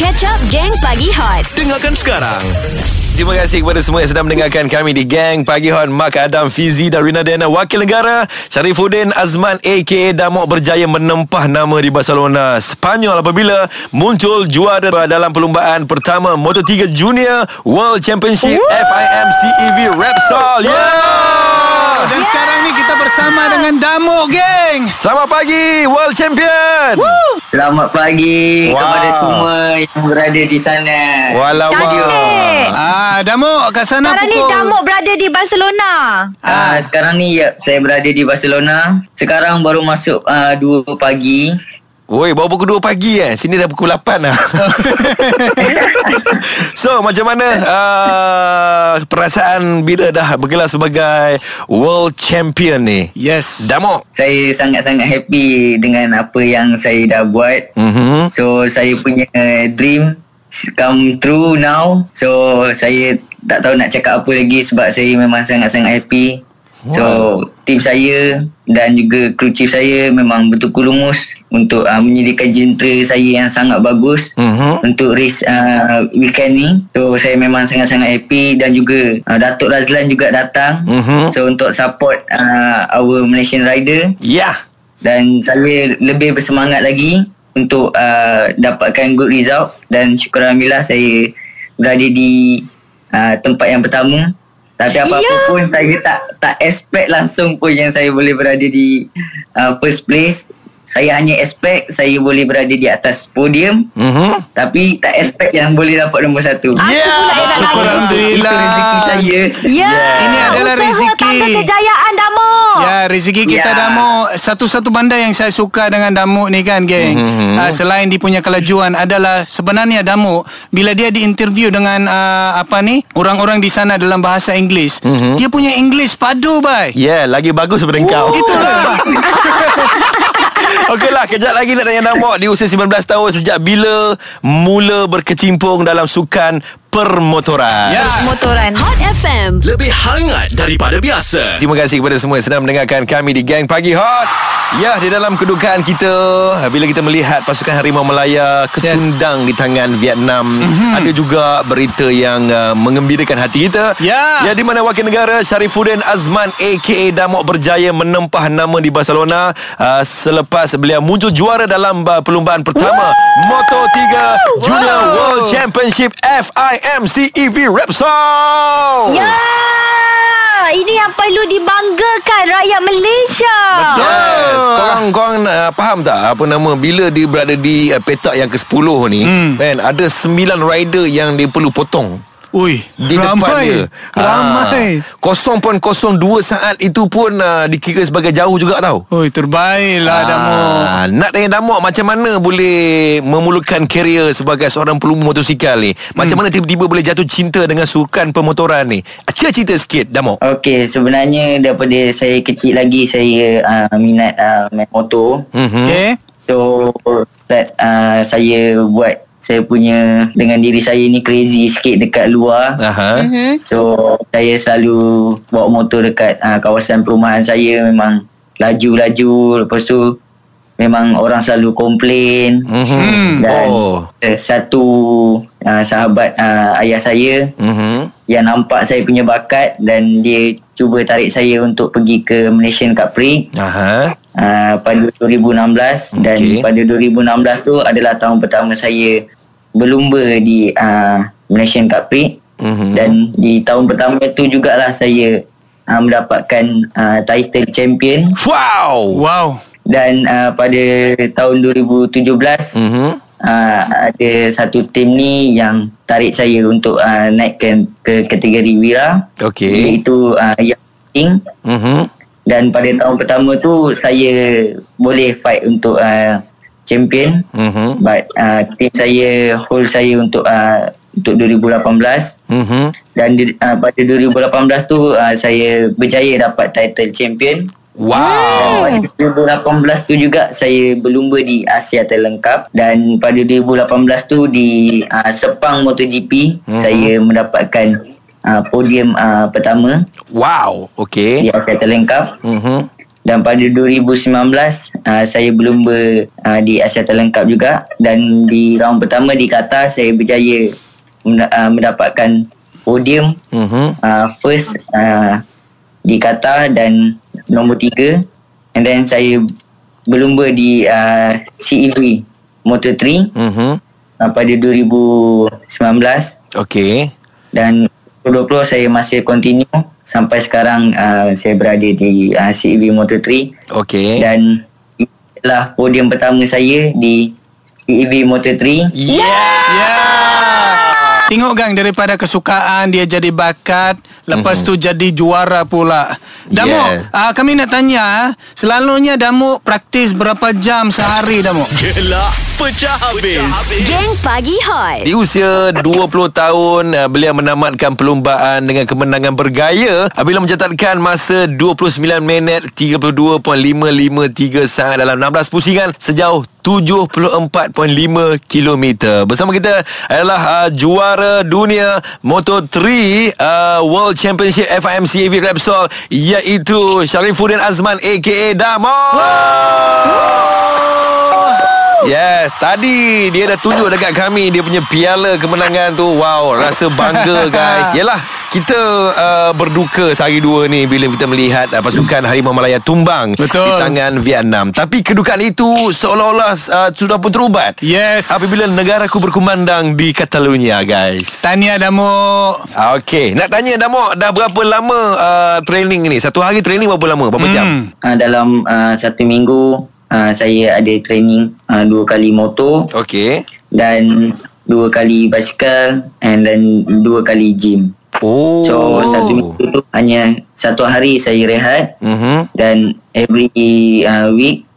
Catch Up Gang Pagi Hot. Dengarkan sekarang. Terima kasih kepada semua yang sedang mendengarkan kami di Gang Pagi Hot. Mak Adam, Fizi dan Rina Dana Wakil Negara. Syarifuddin Azman aka Damok berjaya menempah nama di Barcelona Spanyol apabila muncul juara dalam perlumbaan pertama Moto3 Junior World Championship FIM CEV Repsol. Yeah! Dan sekarang ni kita bersama dengan Damuk Geng. Selamat pagi World Champion Selamat pagi Wow. kepada semua yang berada di sana. Walaupun Ah, Damuk kat sana Sekarang ni pukul Damuk berada di Barcelona. Ah, sekarang ni ya, saya berada di Barcelona. Sekarang baru masuk ah, 2 pagi. Woi, baru pukul 2 pagi eh. Sini dah pukul 8 dah. so, macam mana uh, perasaan bila dah bergelar sebagai world champion ni? Yes. Damok. Saya sangat-sangat happy dengan apa yang saya dah buat. Mhm. So saya punya dream come true now. So saya tak tahu nak cakap apa lagi sebab saya memang sangat-sangat happy. So tim saya dan juga kru chief saya memang betul lumus untuk uh, menyediakan jentera saya yang sangat bagus Mhm. untuk race uh, weekend ni. So saya memang sangat-sangat happy dan juga uh, Datuk Razlan juga datang. Mhm. So untuk support uh, our Malaysian rider Ya. Yeah. dan saya lebih bersemangat lagi untuk uh, dapatkan good result dan syukur Alhamdulillah saya berada di uh, tempat yang pertama tapi apa-apa Ya. pun saya tak tak expect langsung pun yang saya boleh berada di uh, first place saya hanya expect saya boleh berada di atas podium Mhm. tapi tak expect yang boleh dapat nombor satu Ya. Syukur Alhamdulillah. itu rezeki saya Ya. Ini adalah Usaha rezeki. kejayaan Damuk. Ya, rezeki kita Ya. Damuk Satu-satu benda yang saya suka dengan Damuk ni kan, geng Mhm. uh, Selain dia punya kelajuan adalah Sebenarnya Damuk Bila dia diinterview dengan uh, Apa ni Orang-orang di sana dalam bahasa Inggeris Mhm. Dia punya Inggeris padu, bai Ya, yeah, lagi bagus daripada kau. Itulah Okeylah, kejap lagi nak tanya Damok di usia 19 tahun sejak bila mula berkecimpung dalam sukan permotoran. Ya Motoran. Hot FM Lebih hangat daripada biasa Terima kasih kepada semua yang sedang mendengarkan kami di Gang Pagi Hot. Ya, di dalam kedukaan kita bila kita melihat pasukan Harimau Melaya kecundang yes. di tangan Vietnam, mm-hmm. ada juga berita yang uh, mengembirakan hati kita. Ya. Ya, di mana wakil negara Syarifuddin Azman aka Damok berjaya menempah nama di Barcelona uh, selepas beliau muncul juara dalam uh, perlumbaan pertama Moto3 Junior World Championship FIM CEV Repsol. Ya. Ini yang perlu dibanggakan rakyat Malaysia. Yes. Korang korang uh, faham tak apa nama bila dia berada di uh, petak yang ke-10 ni hmm. kan ada 9 rider yang dia perlu potong Ui, di depan dia. Ramai Ah, 0.02 saat itu pun uh, dikira sebagai jauh juga tau. Ui, terbaiklah Ah, nak tanya Damok macam mana boleh memulakan kerjaya sebagai seorang pelumbu motosikal ni? Macam Hmm. mana tiba-tiba boleh jatuh cinta dengan sukan pemotoran ni? Cerita sikit Damok. Okey, sebenarnya daripada saya kecil lagi saya uh, minat uh, main motor. Mhm. Okay So start uh, saya buat saya punya dengan diri saya ni crazy sikit dekat luar. Aha. So saya selalu bawa motor dekat uh, kawasan perumahan saya memang laju-laju lepas tu memang orang selalu komplain. Mhm. Dan Oh. uh, satu uh, sahabat uh, ayah saya Mhm. yang nampak saya punya bakat dan dia cuba tarik saya untuk pergi ke Malaysian Cup Prix Aha. Uh, pada 2016 dan Okey. pada 2016 tu adalah tahun pertama saya berlumba di uh, Malaysian Cup Prix Mhm. dan di tahun pertama tu jugalah saya uh, mendapatkan uh, title champion Wow. Wow dan uh, pada tahun 2017 Mhm. uh, ada satu tim ni yang tarik saya untuk uh, naikkan ke kategori Wira Okey. iaitu uh, yang King Mhm. Dan pada tahun pertama tu saya boleh fight untuk uh, champion Mhm. but uh, tim saya hold saya untuk uh, untuk 2018 Mhm. dan di, uh, pada 2018 tu uh, saya berjaya dapat title champion Wow. pada 2018 tu juga saya berlumba di Asia Talent Cup dan pada 2018 tu di uh, Sepang MotoGP Mhm. saya mendapatkan uh, podium uh, pertama Wow. Okey. di Asia Talent Cup Mhm. dan pada 2019 uh, saya berlumba uh, di Asia Talent Cup juga dan di round pertama di Qatar saya berjaya uh, mendapatkan podium Mhm. uh, first uh, di Qatar dan nombor tiga and then saya berlumba di uh, CEV Moto3 Mhm. uh, pada 2019 Okey. dan 2020 saya masih continue sampai sekarang uh, saya berada di uh, CEV Moto3 Okey. dan inilah podium pertama saya di CEV Moto3 Yeah. Ya. Tengok gang daripada kesukaan dia jadi bakat, lepas tu jadi juara pula. Damu, Yeah. uh, kami nak tanya, selalunya Damu praktis berapa jam sehari Damu? Gelak pecah habis. Geng Pagi Hot. Di usia 20 tahun uh, beliau menamatkan perlumbaan dengan kemenangan bergaya apabila mencatatkan masa 29 minit 32.553 saat dalam 16 pusingan sejauh 74.5 km. Bersama kita adalah uh, juara dunia Moto3 uh, World Championship FIMCAV Repsol iaitu Syarifuddin Azman aka Damo. Yes, tadi dia dah tunjuk dekat kami dia punya piala kemenangan tu. Wow, rasa bangga guys. Yalah, kita uh, berduka sehari dua ni bila kita melihat uh, pasukan Harimau Malaya tumbang Betul. di tangan Vietnam. Tapi kedukaan itu seolah-olah uh, sudah pun terubat. Yes. Apabila negaraku berkumandang di Catalonia, guys. Tanya Damu. Okey, nak tanya Damo, dah berapa lama uh, training ni? Satu hari training berapa lama? Berapa jam? Hmm. uh, dalam uh, satu minggu uh, saya ada training uh, dua kali motor Okey. dan dua kali basikal and then dua kali gym Oh. so satu minggu tu hanya satu hari saya rehat Mhm. dan every uh, week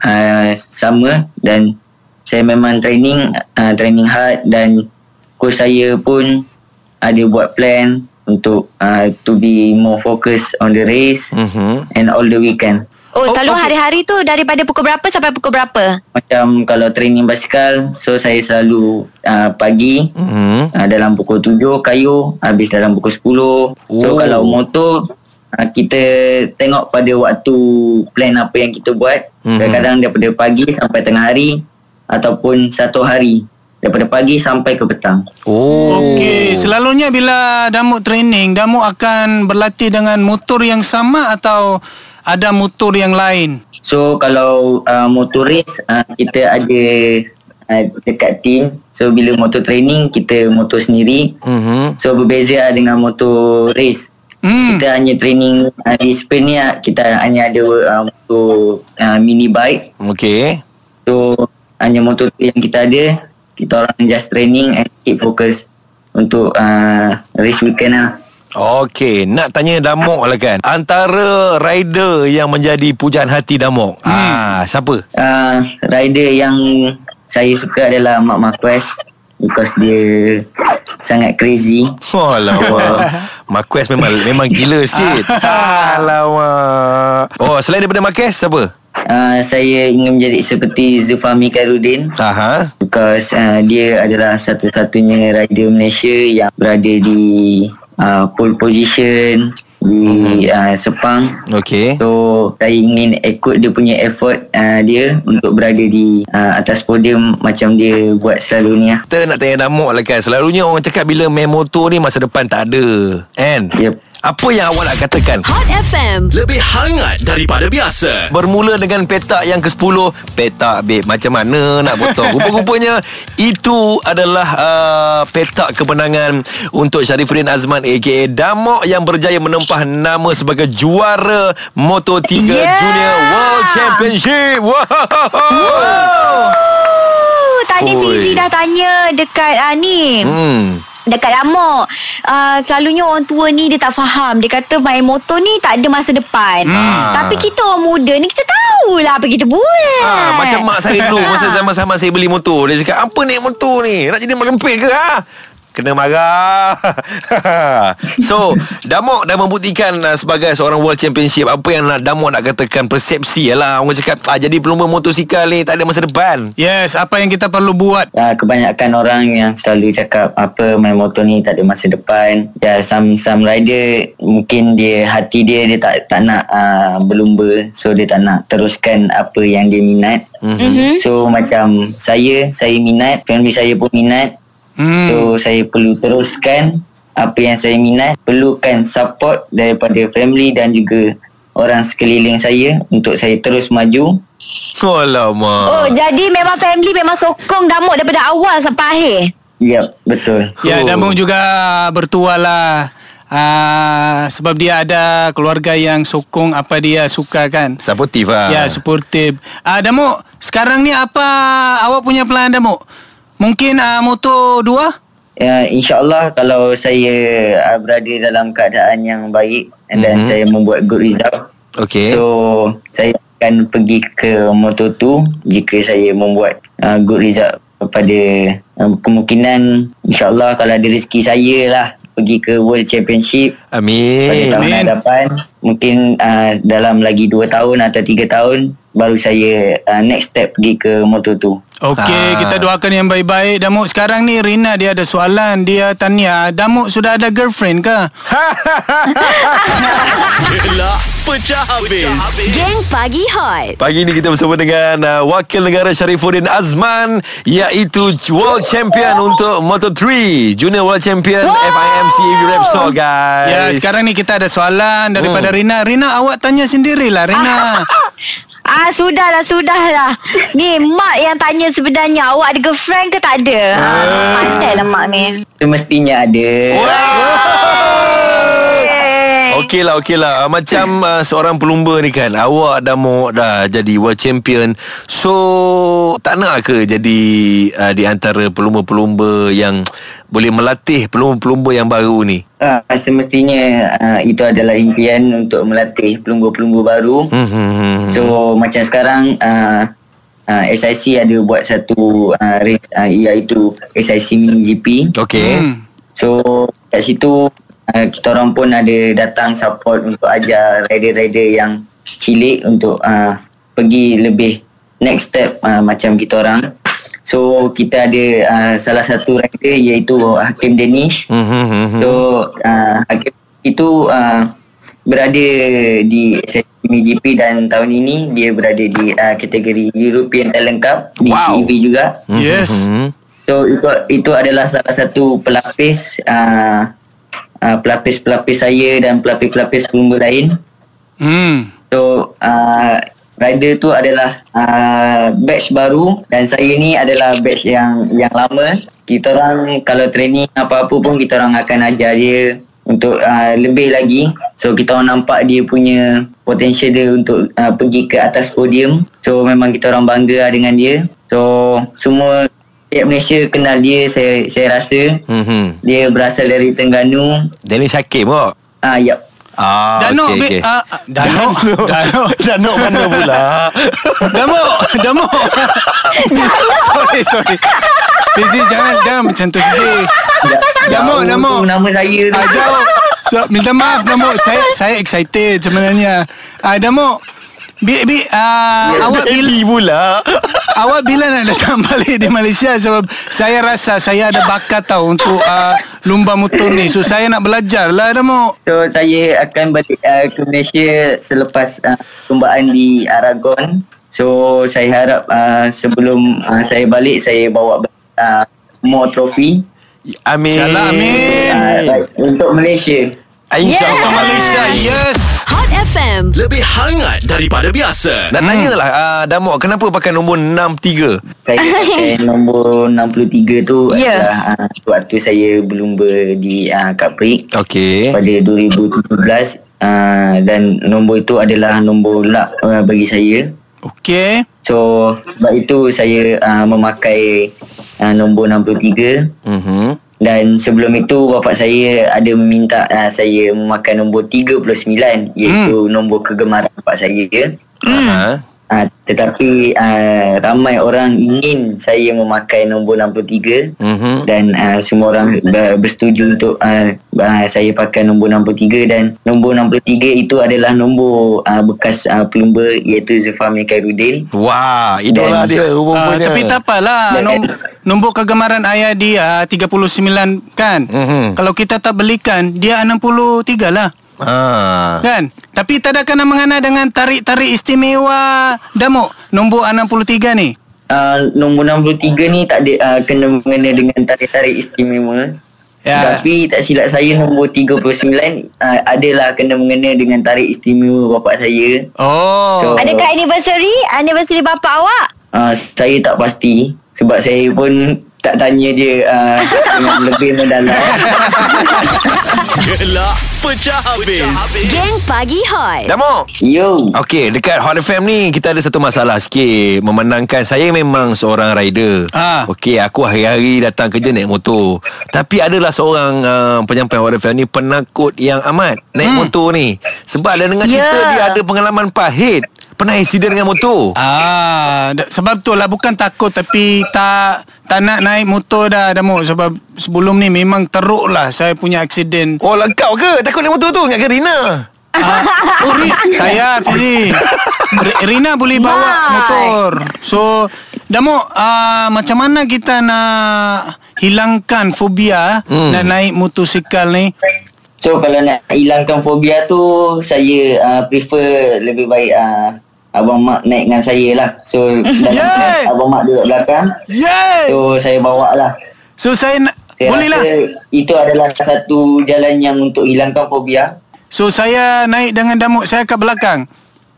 uh, sama dan saya memang training uh, training hard dan coach saya pun ada buat plan untuk uh, to be more focused on the race Mhm. and all the weekend Oh, Oh, selalu okey. hari-hari tu daripada pukul berapa sampai pukul berapa? macam kalau training basikal so saya selalu uh, pagi Mhm. uh, dalam pukul 7 kayu habis dalam pukul 10 so Oh. kalau motor uh, kita tengok pada waktu plan apa yang kita buat Mhm. kadang-kadang daripada pagi sampai tengah hari ataupun satu hari daripada pagi sampai ke petang Oh. Okey, selalunya bila Damu training, Damu akan berlatih dengan motor yang sama atau ada motor yang lain? So kalau uh, motor race uh, kita ada uh, dekat team. So bila motor training kita motor sendiri. Mhm. So berbeza dengan motor race. Hmm. Kita hanya training uh, di Spain ni uh, kita hanya ada uh, motor uh, mini bike. Okey. So hanya motor yang kita ada. Kita orang just training and keep focus untuk uh, race weekend lah. Okey, nak tanya Damok lah kan. Antara rider yang menjadi pujaan hati Damok. Hmm. Ah, siapa? uh, rider yang saya suka adalah Mark Marquez because dia sangat crazy. Oh, alamak. Marquez memang memang gila sikit. alamak. Oh, selain daripada Marquez, siapa? Uh, saya ingin menjadi seperti Zulfami Khairuddin Aha. because uh, dia adalah satu-satunya rider Malaysia yang berada di uh, pole position di uh, Sepang. Okey. So saya ingin ikut dia punya effort uh, dia untuk berada di uh, atas podium macam dia buat selalu ni lah. Kita nak tanya Damok lah kan. Selalunya orang cakap bila main motor ni masa depan tak ada. Kan? Yep. Apa yang awak nak katakan? Hot FM. Lebih hangat daripada biasa. Bermula dengan petak yang ke-10 Petak babe Macam mana nak potong Rupa-rupanya Itu adalah uh, Petak kemenangan Untuk Syarifuddin Azman A.K.A. Damok Yang berjaya menempah nama Sebagai juara Moto3 Yeah. Junior World Championship Wow, tadi. Fizi dah tanya dekat uh, ni. hmm. Dekat Amok uh, Selalunya orang tua ni Dia tak faham Dia kata main motor ni Tak ada masa depan Hmm. Tapi kita orang muda ni Kita tahulah Apa kita buat Ha, macam mak saya dulu Masa zaman-zaman saya beli motor Dia cakap Apa naik motor ni Nak jadi merempit ke ha? Kena marah So Damok dah membuktikan uh, Sebagai seorang World Championship Apa yang nak Damok nak katakan Persepsi lah Orang cakap ah, Jadi pelumba motosikal ni Tak ada masa depan Yes, apa yang kita perlu buat? uh, kebanyakan orang yang selalu cakap apa main motor ni tak ada masa depan. Ya some some rider mungkin dia hati dia dia tak tak nak uh, berlumba so dia tak nak teruskan apa yang dia minat. Mm-hmm. So macam saya saya minat, family saya pun minat. Hmm. So saya perlu teruskan apa yang saya minat, perlukan support daripada family dan juga orang sekeliling saya untuk saya terus maju. Alamak Oh, jadi memang family memang sokong Damuk daripada awal sampai akhir. Ya, betul. Ya, Oh. Juga bertuah lah. Uh, sebab dia ada keluarga yang sokong apa dia suka kan. Supportive lah Ya, supportive. Ah, uh, Damuk, sekarang ni apa awak punya plan Damuk? Mungkin uh, moto dua? Ya, InsyaAllah kalau saya uh, berada dalam keadaan yang baik dan mm-hmm. saya membuat good result. Okay So, saya akan pergi ke Moto2 jika saya membuat uh, good result pada uh, kemungkinan insyaAllah kalau ada rezeki saya lah pergi ke World Championship pada Amin tahun Amin. hadapan. Mungkin uh, dalam lagi 2 tahun atau 3 tahun baru saya uh, next step pergi ke Moto2. Okey, Ah. kita doakan yang baik-baik. Damuk, sekarang ni Rina dia ada soalan. Dia tanya, Damuk sudah ada girlfriend ke? Gelak pecah habis. Geng Pagi Hot. Pagi ni kita bersama dengan uh, Wakil Negara Syarifuddin Azman Iaitu World Champion untuk Moto3 Junior World Champion FIMC Repsol guys Ya, sekarang ni kita ada soalan daripada Hmm. Rina. Rina, awak tanya sendirilah, Rina. Ah, sudahlah, sudahlah. Ni mak yang tanya sebenarnya awak ada girlfriend ke tak ada? Ah, pandai lah mak ni. Semestinya ada. Eh. Okey lah, okey lah. Uh, Macam uh, seorang pelumba ni kan, awak dah mau dah jadi world champion. So, tak nak ke jadi uh, di antara pelumba-pelumba yang boleh melatih pelumba-pelumba yang baru ni? Ah, semestinya ah, itu adalah impian untuk melatih pelumba-pelumba baru. Hmm, hmm, hmm. So macam sekarang ah, ah, SIC ada buat satu ah, race ah, iaitu SIC Mini GP. Okey. Hmm. So kat situ uh, kita orang pun ada datang support untuk ajar rider-rider yang cilik untuk uh, pergi lebih next step uh, macam kita orang. So kita ada uh, salah satu rider iaitu Hakim Danish. Hmm, hmm, hmm. So uh, Hakim itu uh, berada di MotoGP dan tahun ini dia berada di uh, kategori European Talent Cup di Wow. CEV juga. Yes. Hmm. So itu itu adalah salah satu pelapis uh, uh, pelapis-pelapis saya dan pelapis-pelapis pelumba lain. Hmm. So uh, rider tu adalah uh, batch baru dan saya ni adalah batch yang yang lama. Kita orang kalau training apa-apa pun kita orang akan ajar dia untuk uh, lebih lagi. So kita orang nampak dia punya potential dia untuk uh, pergi ke atas podium. So memang kita orang bangga dengan dia. So semua rakyat Malaysia kenal dia saya saya rasa. Hmm, hmm. Dia berasal dari Terengganu. Dennis Hakim kok. Ah yap. Ah, Danok, okay, okey. uh, Danok, Danok, Danok mana pula? Damuk, Damuk. sorry, sorry. Fizi, jangan, jangan macam tu, Fizi. Jauh Damuk. tu Nama saya tu. Ah, jauh. So, minta maaf, Damuk. Saya saya excited sebenarnya. Ah, Damuk. Bi, bi, ah, awak bila, Baby pula. awak bila nak datang balik di Malaysia sebab saya rasa saya ada bakat tau untuk uh, lumba motor ni. So saya nak belajar lah Damuk. So saya akan balik uh, ke Malaysia selepas uh, perlombaan di Aragon. So saya harap uh, sebelum uh, saya balik saya bawa uh, more trofi Amin. InsyaAllah, amin. uh, right, untuk Malaysia. InsyaAllah. Ke Malaysia, yes. Hot FM. Lebih hangat daripada biasa. Nak tanya lah uh, Damok Kenapa pakai nombor 63 Saya pakai nombor 63 tu Ya. adalah uh, waktu saya berlumba di uh, Capri Okey pada 2017 uh, dan nombor itu adalah nombor luck uh, bagi saya. Okey. So sebab itu saya uh, memakai uh, nombor 63 mm-hmm. Dan sebelum itu bapa saya ada meminta uh, saya memakai nombor 39 iaitu hmm. nombor kegemaran bapa saya. Hmm. Uh, tetapi uh, ramai orang ingin saya memakai nombor 63 Mhm. dan uh, semua orang ber- bersetuju untuk uh, uh, saya pakai nombor 63 dan nombor 63 itu adalah nombor uh, bekas uh, plumber iaitu Zulfamil Khairuddin Wah, idola Dan- dia Uh, rupanya. tapi tak apalah Dan- nom- Nombor kegemaran ayah dia 39 kan Mhm. Kalau kita tak belikan Dia 63 lah Ah. Kan Tapi tak ada kena mengena dengan tarik-tarik istimewa Damuk Nombor 63 ni uh, nombor 63 ni tak ada uh, kena mengena dengan tarik-tarik istimewa. Ya. Tapi tak silap saya nombor 39 uh, adalah kena mengena dengan tarik istimewa bapak saya. Oh So- Adakah anniversary? Anniversary bapa awak? Uh, saya tak pasti sebab saya pun tak tanya dia uh, dengan lebih mendalam. Gelak pecah habis. Geng Pagi Hot. Damo. Yo. Okey, dekat Hot FM ni kita ada satu masalah sikit memandangkan saya memang seorang rider. Ah. Okey, aku hari-hari datang kerja naik motor. Tapi adalah seorang uh, penyampai Hot FM ni penakut yang amat naik hmm. motor ni. Sebab dia dengar Ya. cerita dia ada pengalaman pahit. Pernah insiden dengan motor. Ah, sebab tu lah bukan takut tapi tak tak nak naik motor dah Damuk sebab sebelum ni memang teruk lah saya punya aksiden. Oh, kau ke? Takut naik motor tu? Ingatkan Rina. Ah, oh, Ri, saya Fizi. Ri- Rina boleh bawa Mai. motor. So, Damuk, ah, macam mana kita nak hilangkan fobia hmm. nak naik motosikal ni? So kalau nak hilangkan fobia tu saya uh, prefer lebih baik uh, abang mak naik dengan saya lah. So dalam kelas abang mak duduk belakang. Yay! So saya bawa lah. So, saya nak Saya boleh lah. itu adalah satu jalan yang untuk hilangkan fobia. So, saya naik dengan Damuk saya kat belakang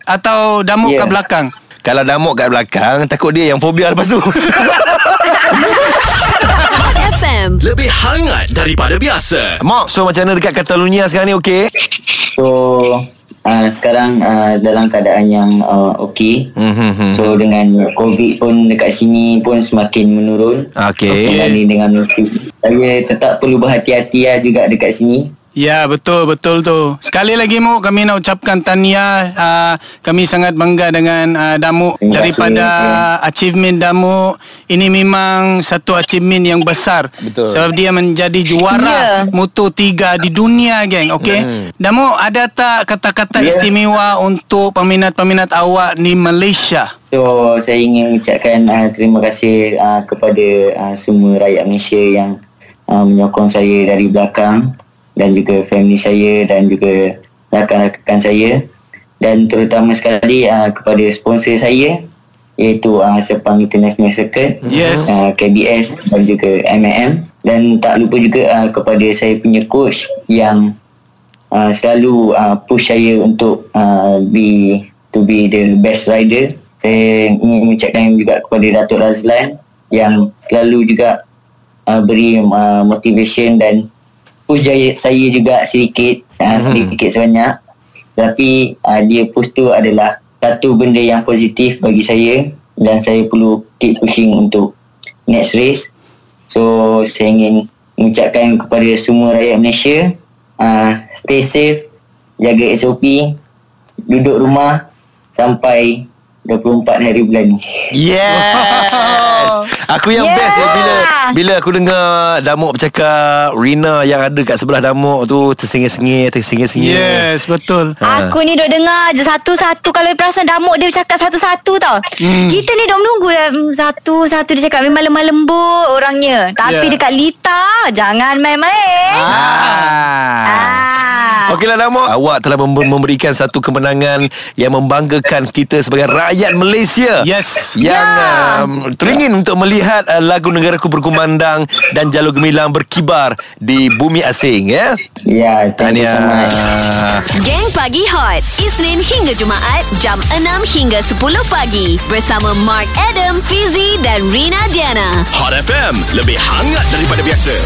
atau Damuk Ya. kat belakang. Kalau damuk kat belakang, takut dia yang fobia lepas tu. FM. Lebih hangat daripada biasa. Mak, so macam mana dekat Catalonia sekarang ni okey? So uh, sekarang uh, dalam keadaan yang uh, okey. Hmm. So dengan COVID pun dekat sini pun semakin menurun. Okey. Berbanding dengan musim. Saya tetap perlu berhati-hati lah juga dekat sini. Ya betul betul tu. Sekali lagi Mu kami nak ucapkan tahniah. Uh, kami sangat bangga dengan uh, Damu Terima kasih. daripada achievement Damu. Ini memang satu achievement yang besar. Betul. Sebab dia menjadi Ya. juara Moto3 di dunia geng. Okey. Hmm. Damu ada tak kata-kata Ya. istimewa untuk peminat-peminat awak di Malaysia? So saya ingin mengucapkan uh, terima kasih uh, kepada uh, semua rakyat Malaysia yang uh, menyokong saya dari belakang dan juga family saya dan juga rakan-rakan saya dan terutama sekali uh, kepada sponsor saya iaitu uh, Sepang International Circuit Yes. uh, KBS dan juga MMM dan tak lupa juga uh, kepada saya punya coach yang uh, selalu uh, push saya untuk uh, be to be the best rider. Saya ingin mengucapkan juga kepada Datuk Razlan yang selalu juga uh, beri uh, motivation dan push saya, saya juga sedikit uh, sedikit sebanyak. Tapi uh, dia push tu adalah satu benda yang positif bagi saya dan saya perlu keep pushing untuk next race. So saya ingin mengucapkan kepada semua rakyat Malaysia uh, stay safe, jaga SOP, duduk rumah sampai 24 hari bulan ni. Yes Aku yang Yeah. best ya Bila Bila aku dengar Damuk bercakap Rina yang ada kat sebelah Damuk tu Tersengih-sengih Tersengih-sengih Yes betul. Ha. Aku ni duk dengar je satu-satu Kalau perasan damuk dia cakap satu-satu tau hmm. Kita ni duk menunggu dah Satu-satu dia cakap Memang lemah lembut orangnya Tapi Ya. dekat Lita Jangan main-main Ah. ah. Okeylah Damuk Awak telah mem- memberikan satu kemenangan Yang membanggakan kita sebagai rakyat Malaysia Yes. Yang Ya. um, teringin untuk melihat uh, lagu negaraku berkumandang Dan jalur gemilang berkibar di bumi asing ya Ya, thank you so much. Geng Pagi Hot. Isnin hingga Jumaat. Jam 6 hingga 10 pagi. Bersama Mark Adam, Fizi dan Rina Diana. Hot FM. Lebih hangat daripada biasa.